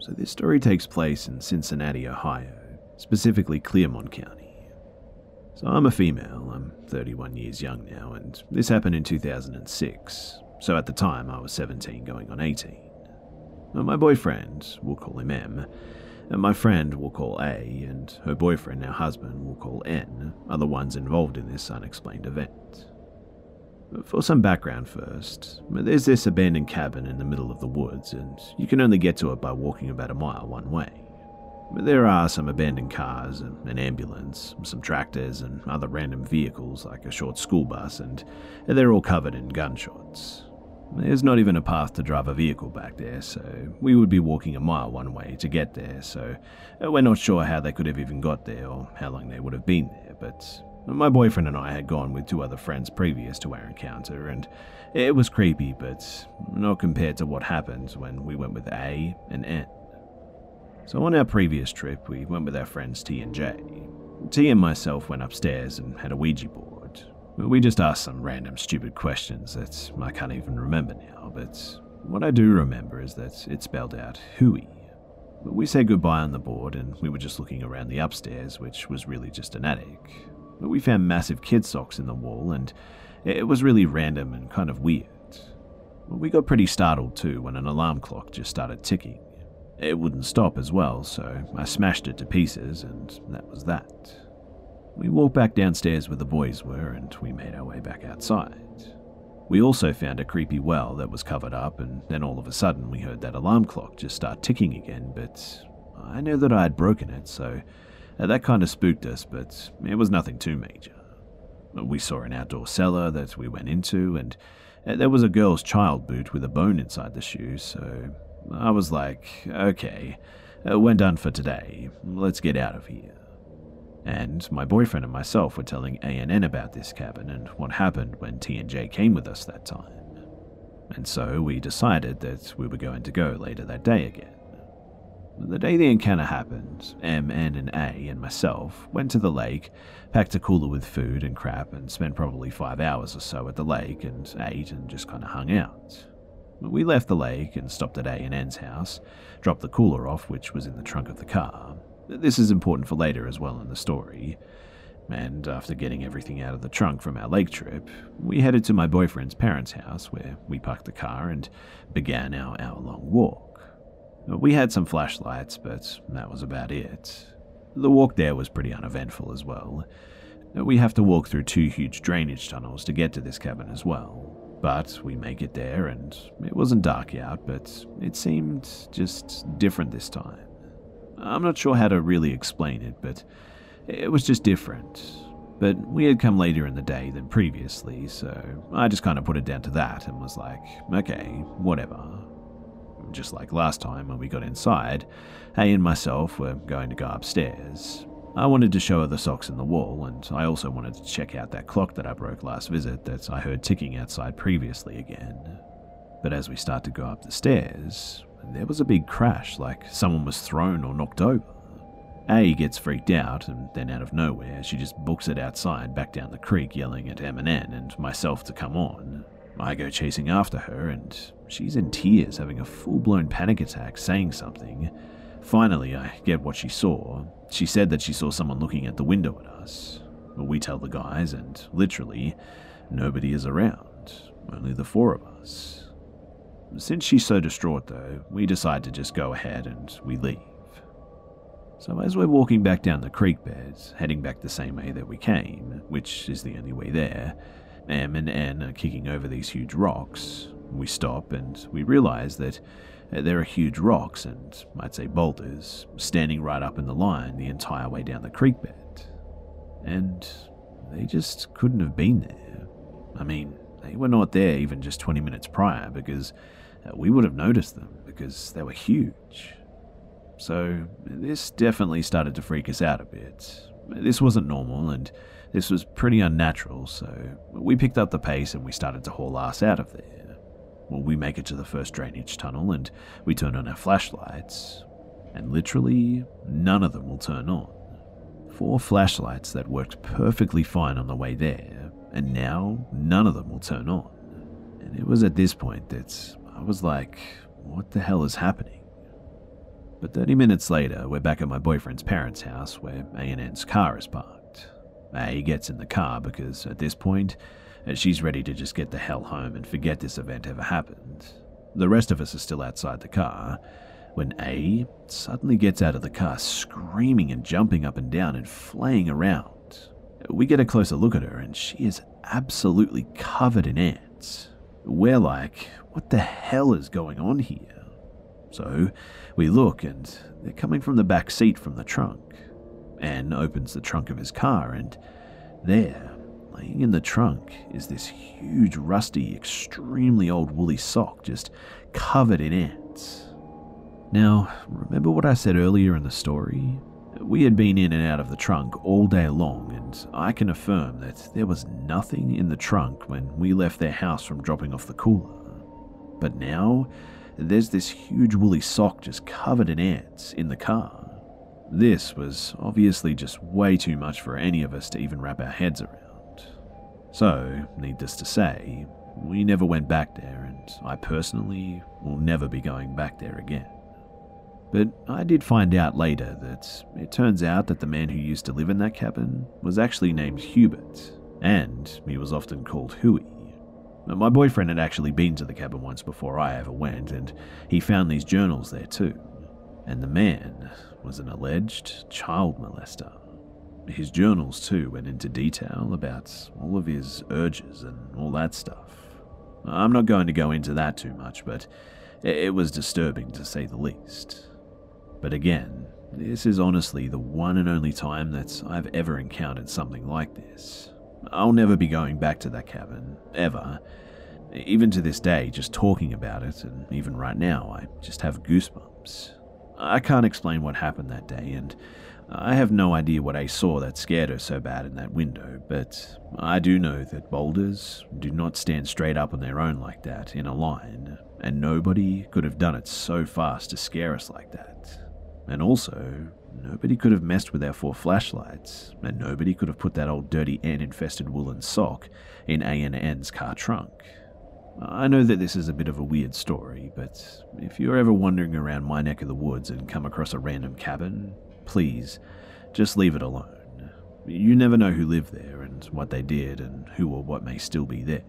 [SPEAKER 1] So, this story takes place in Cincinnati, Ohio, specifically Clermont County. So, I'm a female, I'm 31 years young now, and this happened in 2006. So, at the time, I was 17 going on 18. My boyfriend, we'll call him M, and my friend, we'll call A, and her boyfriend, now husband, we'll call N, are the ones involved in this unexplained event. For some background first, there's this abandoned cabin in the middle of the woods, and you can only get to it by walking about a mile one way. There are some abandoned cars, an ambulance, some tractors, and other random vehicles like a short school bus, and they're all covered in gunshots. There's not even a path to drive a vehicle back there, so we would be walking a mile one way to get there, so uh, we're not sure how they could have even got there or how long they would have been there, but my boyfriend and I had gone with two other friends previous to our encounter, and it was creepy, but not compared to what happened when we went with A and N. So on our previous trip, we went with our friends T and J. T and myself went upstairs and had a Ouija board. We just asked some random stupid questions that I can't even remember now, but what I do remember is that it spelled out Huey. We said goodbye on the board and we were just looking around the upstairs, which was really just an attic. We found massive kid socks in the wall, and it was really random and kind of weird. We got pretty startled too when an alarm clock just started ticking. It wouldn't stop as well, so I smashed it to pieces, and that was that. We walked back downstairs where the boys were, and we made our way back outside. We also found a creepy well that was covered up, and then all of a sudden we heard that alarm clock just start ticking again, but I knew that I had broken it, so uh, that kind of spooked us, but it was nothing too major. We saw an outdoor cellar that we went into, and uh, there was a girl's child boot with a bone inside the shoe, so I was like, okay, uh, we're done for today. Let's get out of here. And my boyfriend and myself were telling A&N about this cabin and what happened when T and J came with us that time. And so we decided that we were going to go later that day again. The day the encounter happened, M, N, and A and myself went to the lake, packed a cooler with food and crap, and spent probably five hours or so at the lake and ate and just kind of hung out. We left the lake and stopped at A and N's house, dropped the cooler off, which was in the trunk of the car. This is important for later as well in the story. And after getting everything out of the trunk from our lake trip, we headed to my boyfriend's parents' house where we parked the car and began our hour long walk. Uh, we had some flashlights, but that was about it. The walk there was pretty uneventful as well. Uh, we have to walk through two huge drainage tunnels to get to this cabin as well. But we make it there, and it wasn't dark out, but it seemed just different this time. I'm not sure how to really explain it, but it was just different. But we had come later in the day than previously, so I just kind of put it down to that and was like, okay, whatever just like last time when we got inside, A and myself were going to go upstairs. I wanted to show her the socks in the wall, and I also wanted to check out that clock that I broke last visit that I heard ticking outside previously again. But as we start to go up the stairs, there was a big crash, like someone was thrown or knocked over. A gets freaked out, and then out of nowhere, she just books it outside back down the creek, yelling at M and N and myself to come on. I go chasing after her, and she's in tears, having a full blown panic attack, saying something. Finally, I get what she saw. She said that she saw someone looking at the window at us. We tell the guys, and literally, nobody is around, only the four of us. Since she's so distraught, though, we decide to just go ahead and we leave. So, as we're walking back down the creek beds, heading back the same way that we came, which is the only way there, M and N are kicking over these huge rocks. We stop and we realize that there are huge rocks and, I'd say, boulders standing right up in the line the entire way down the creek bed. And they just couldn't have been there. I mean, they were not there even just 20 minutes prior because uh, Uh, we would have noticed them because they were huge. So, this definitely started to freak us out a bit. This wasn't normal, and this was pretty unnatural, so we picked up the pace and we started to haul ass out of there. Well, we make it to the first drainage tunnel and we turn on our flashlights, and literally none of them will turn on. Four flashlights that worked perfectly fine on the way there, and now none of them will turn on. And it was at this point that I was like, what the hell is happening? But 30 minutes later, we're back at my boyfriend's parents' house where A&N's car is parked. Ah, a gets in the car because at this point, uh, she's ready to just get the hell home and forget this event ever happened. The rest of us are still outside the car when A suddenly gets out of the car screaming and jumping up and down and flaying around. We get a closer look at her and she is absolutely covered in ants. We're like, what the hell is going on here? So we look and they're coming from the back seat from the trunk. N opens the trunk of his car and there, laying in the trunk, is this huge, rusty, extremely old woolly sock just covered in ants. Now, remember what I said earlier in the story? We had been in and out of the trunk all day long, and I can affirm that there was nothing in the trunk when we left their house from dropping off the cooler. But now, there's this huge woolly sock just covered in ants in the car. This was obviously just way too much for any of us to even wrap our heads around. So, needless to say, we never went back there, and I personally will never be going back there again. But I did find out later that it turns out that the man who used to live in that cabin was actually named Hubert, and he was often called Huey. My boyfriend had actually been to the cabin once before I ever went, and he found these journals there too. And the man was an alleged child molester. His journals, too, went into detail about all of his urges and all that stuff. I'm not going to go into that too much, but it was disturbing to say the least. But again, this is honestly the one and only time that I've ever encountered something like this. I'll never be going back to that cabin, ever. Even to this day, just talking about it, and even right now, I just have goosebumps. I can't explain what happened that day, and I have no idea what I saw that scared her so bad in that window, but I do know that boulders do not stand straight up on their own like that in a line, and nobody could have done it so fast to scare us like that. And also, nobody could have messed with our four flashlights, and nobody could have put that old dirty ant-infested woolen sock in A&N's car trunk. I know that this is a bit of a weird story, but if you're ever wandering around my neck of the woods and come across a random cabin, please, just leave it alone. You never know who lived there and what they did and who or what may still be there.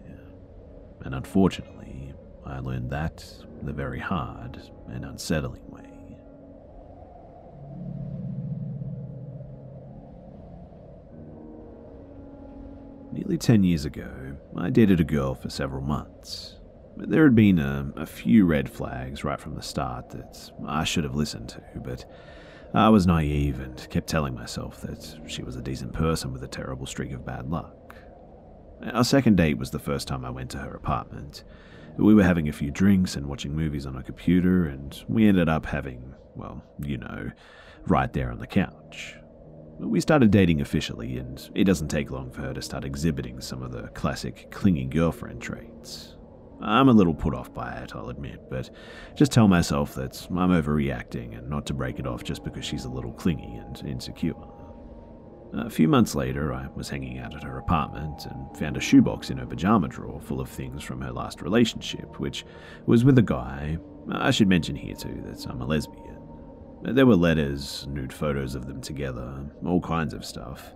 [SPEAKER 1] And unfortunately, I learned that the very hard and unsettling way. Nearly 10 years ago, I dated a girl for several months. There had been a, a, few red flags right from the start that I should have listened to, but I was naive and kept telling myself that she was a decent person with a terrible streak of bad luck. Our second date was the first time I went to her apartment. We were having a few drinks and watching movies on a computer, and we ended up having, well, you know, right there on the couch. We started dating officially, and it doesn't take long for her to start exhibiting some of the classic clingy girlfriend traits. I'm a little put off by it, I'll admit, but just tell myself that I'm overreacting and not to break it off just because she's a little clingy and insecure. A few months later, I was hanging out at her apartment and found a shoebox in her pajama drawer full of things from her last relationship, which was with a guy. I should mention here too that I'm a lesbian. There were letters, nude photos of them together, all kinds of stuff.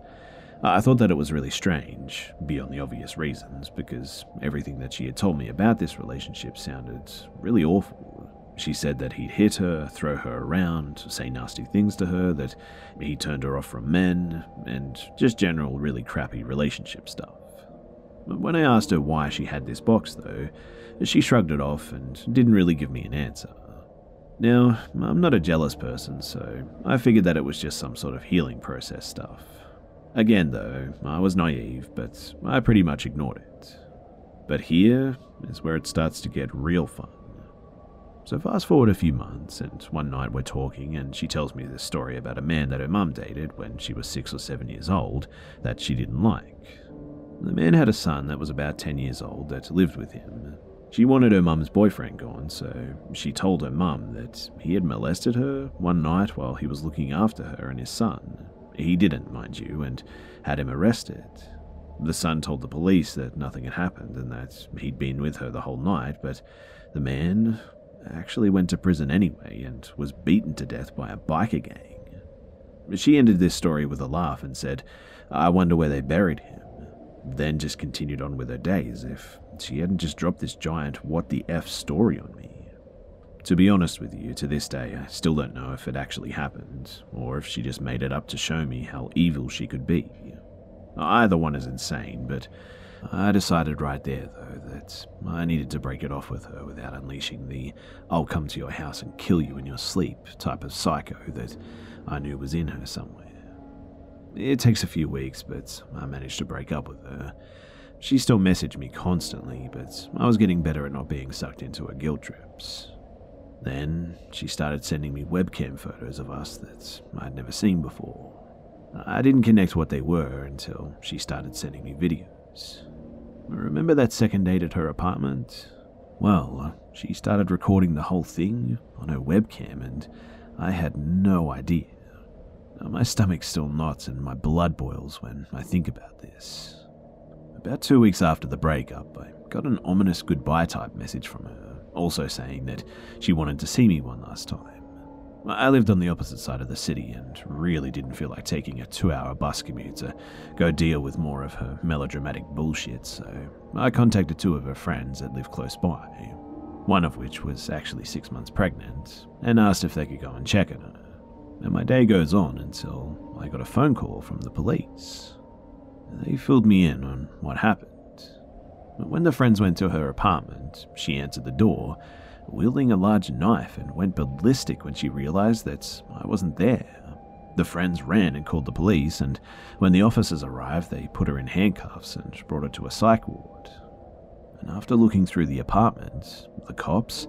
[SPEAKER 1] I thought that it was really strange, beyond the obvious reasons, because everything that she had told me about this relationship sounded really awful. She said that he'd hit her, throw her around, say nasty things to her, that he turned her off from men, and just general really crappy relationship stuff. When I asked her why she had this box, though, she shrugged it off and didn't really give me an answer. Now, I'm not a jealous person, so I figured that it was just some sort of healing process stuff. Again, though, I was naive, but I pretty much ignored it. But here is where it starts to get real fun. So, fast forward a few months, and one night we're talking, and she tells me this story about a man that her mum dated when she was six or seven years old that she didn't like. The man had a son that was about 10 years old that lived with him, she wanted her mum's boyfriend gone, so she told her mum that he had molested her one night while he was looking after her and his son. He didn't, mind you, and had him arrested. The son told the police that nothing had happened and that he'd been with her the whole night, but the man actually went to prison anyway and was beaten to death by a biker gang. She ended this story with a laugh and said, I wonder where they buried him. Then just continued on with her day as if she hadn't just dropped this giant what the F story on me. To be honest with you, to this day, I still don't know if it actually happened, or if she just made it up to show me how evil she could be. Either one is insane, but I decided right there, though, that I needed to break it off with her without unleashing the I'll come to your house and kill you in your sleep type of psycho that I knew was in her somewhere. It takes a few weeks, but I managed to break up with her. She still messaged me constantly, but I was getting better at not being sucked into her guilt trips. Then she started sending me webcam photos of us that I'd never seen before. I didn't connect what they were until she started sending me videos. Remember that second date at her apartment? Well, she started recording the whole thing on her webcam, and I had no idea. Uh, my stomach still knots and my blood boils when I think about this. About two weeks after the breakup, I got an ominous goodbye type message from her, also saying that she wanted to see me one last time. I lived on the opposite side of the city and really didn't feel like taking a two hour bus commute to go deal with more of her melodramatic bullshit, so I contacted two of her friends that live close by, one of which was actually six months pregnant, and asked if they could go and check on her. And my day goes on until I got a phone call from the police. They filled me in on what happened. When the friends went to her apartment, she answered the door wielding a large knife and went ballistic when she realized that I wasn't there. The friends ran and called the police, and when the officers arrived, they put her in handcuffs and brought her to a psych ward. And after looking through the apartment, the cops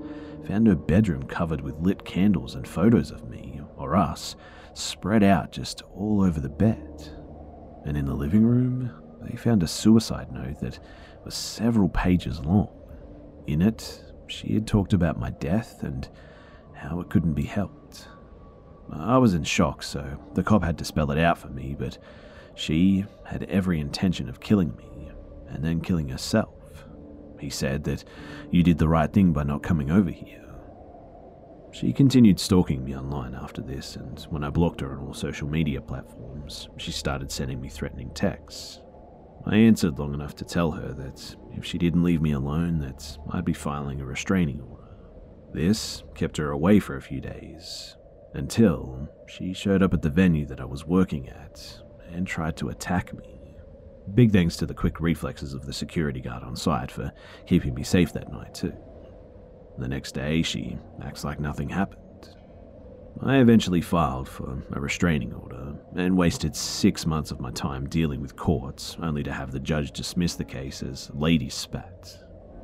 [SPEAKER 1] found her bedroom covered with lit candles and photos of me, or us, spread out just all over the bed. And in the living room, they found a suicide note that was several pages long. In it, she had talked about my death and how it couldn't be helped. I was in shock, so the cop had to spell it out for me, but she had every intention of killing me and then killing herself. He said that you did the right thing by not coming over here. She continued stalking me online after this, and when I blocked her on all social media platforms, she started sending me threatening texts. I answered long enough to tell her that if she didn't leave me alone, that I'd be filing a restraining order. This kept her away for a few days, until she showed up at the venue that I was working at and tried to attack me. Big thanks to the quick reflexes of the security guard on site for keeping me safe that night, too. The next day, she acts like nothing happened. I eventually filed for a restraining order and wasted six months of my time dealing with courts, only to have the judge dismiss the case as lady spat.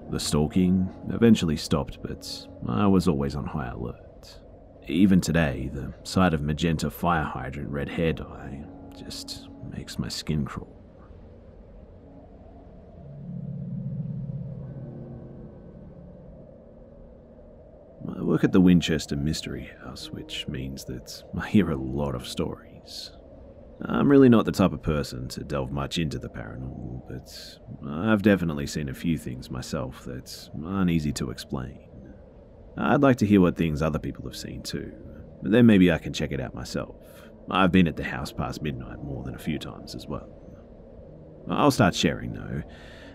[SPEAKER 1] The stalking eventually stopped, but I was always on high alert. Even today, the sight of magenta fire hydrant red hair dye just makes my skin crawl. Work at the Winchester Mystery House, which means that I hear a lot of stories. I'm really not the type of person to delve much into the paranormal, but I've definitely seen a few things myself that aren't easy to explain. I'd like to hear what things other people have seen too, then maybe I can check it out myself. I've been at the house past midnight more than a few times as well. I'll start sharing though,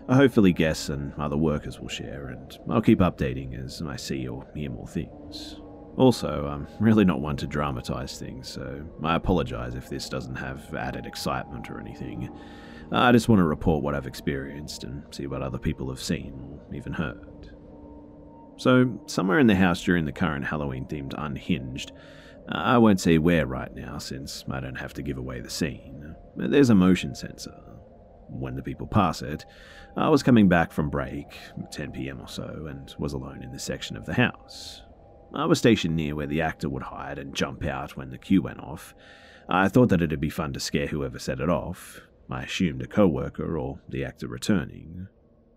[SPEAKER 1] Hopefully, guests and other workers will share, and I'll keep updating as I see or hear more things. Also, I'm really not one to dramatize things, so I apologize if this doesn't have added excitement or anything. I just want to report what I've experienced and see what other people have seen or even heard. So, somewhere in the house during the current Halloween themed Unhinged, I won't say where right now since I don't have to give away the scene, there's a motion sensor when the people pass it, I was coming back from break, 10 pm or so, and was alone in this section of the house. I was stationed near where the actor would hide and jump out when the cue went off. I thought that it'd be fun to scare whoever set it off. I assumed a co worker or the actor returning.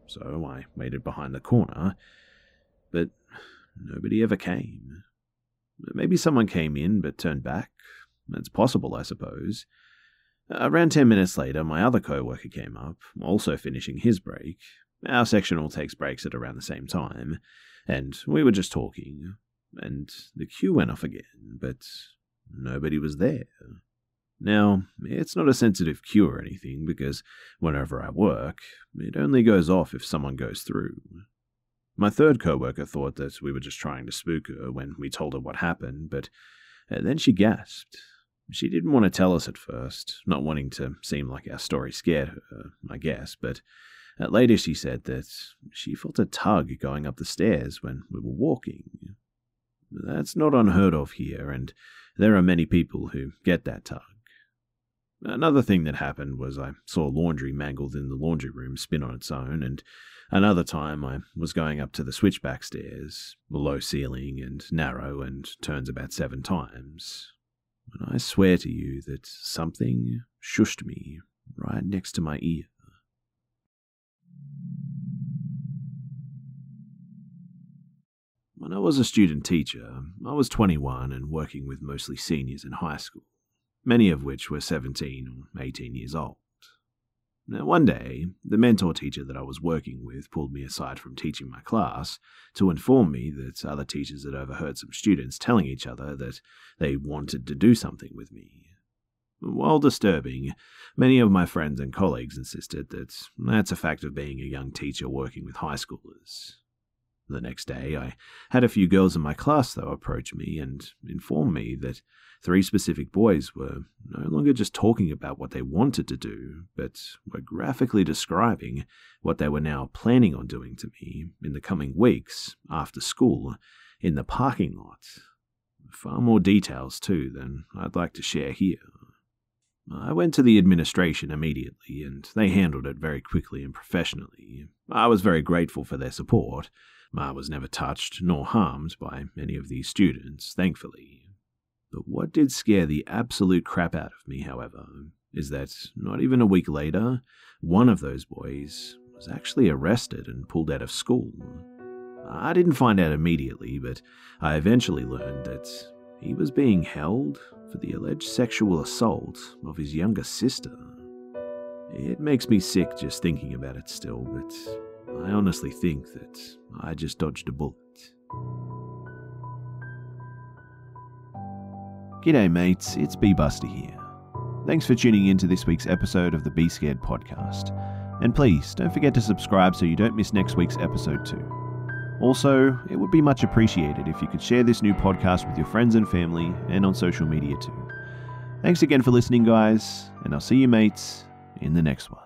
[SPEAKER 1] So I waited behind the corner, but nobody ever came. Maybe someone came in but turned back. It's possible, I suppose. Around 10 minutes later, my other co worker came up, also finishing his break. Our section all takes breaks at around the same time, and we were just talking, and the cue went off again, but nobody was there. Now, it's not a sensitive cue or anything, because whenever I work, it only goes off if someone goes through. My third coworker thought that we were just trying to spook her when we told her what happened, but uh, then she gasped. She didn't want to tell us at first, not wanting to seem like our story scared her, I guess, but uh, later she said that she felt a tug going up the stairs when we were walking. That's not unheard of here, and there are many people who get that tug. Another thing that happened was I saw laundry mangled in the laundry room spin on its own, and another time I was going up to the switchback stairs, low ceiling and narrow, and turns about seven times. And I swear to you that something shushed me right next to my ear. When I was a student teacher, I was 21 and working with mostly seniors in high school many of which were 17 or 18 years old. One day, the mentor teacher that I was working with pulled me aside from teaching my class to inform me that other teachers had overheard some students telling each other that they wanted to do something with me. While disturbing, many of my friends and colleagues insisted that that's a fact of being a young teacher working with high schoolers. The next day, I had a few girls in my class, though, approach me and inform me that three specific boys were no longer just talking about what they wanted to do, but were graphically describing what they were now planning on doing to me in the coming weeks after school in the parking lot. Far more details, too, than I'd like to share here. I went to the administration immediately, and they handled it very quickly and professionally. I was very grateful for their support Ma was never touched nor harmed by any of these students, thankfully. But what did scare the absolute crap out of me, however, is that not even a week later, one of those boys was actually arrested and pulled out of school. I didn't find out immediately, but I eventually learned that he was being held for the alleged sexual assault of his younger sister. It makes me sick just thinking about it still, but I honestly think that I just dodged a bullet. G'day, mates, it's B Buster here. Thanks for tuning in to this week's episode of the Be Scared podcast. And please don't forget to subscribe so you don't miss next week's episode, too. Also, it would be much appreciated if you could share this new podcast with your friends and family and on social media, too. Thanks again for listening, guys, and I'll see you, mates, in the next one.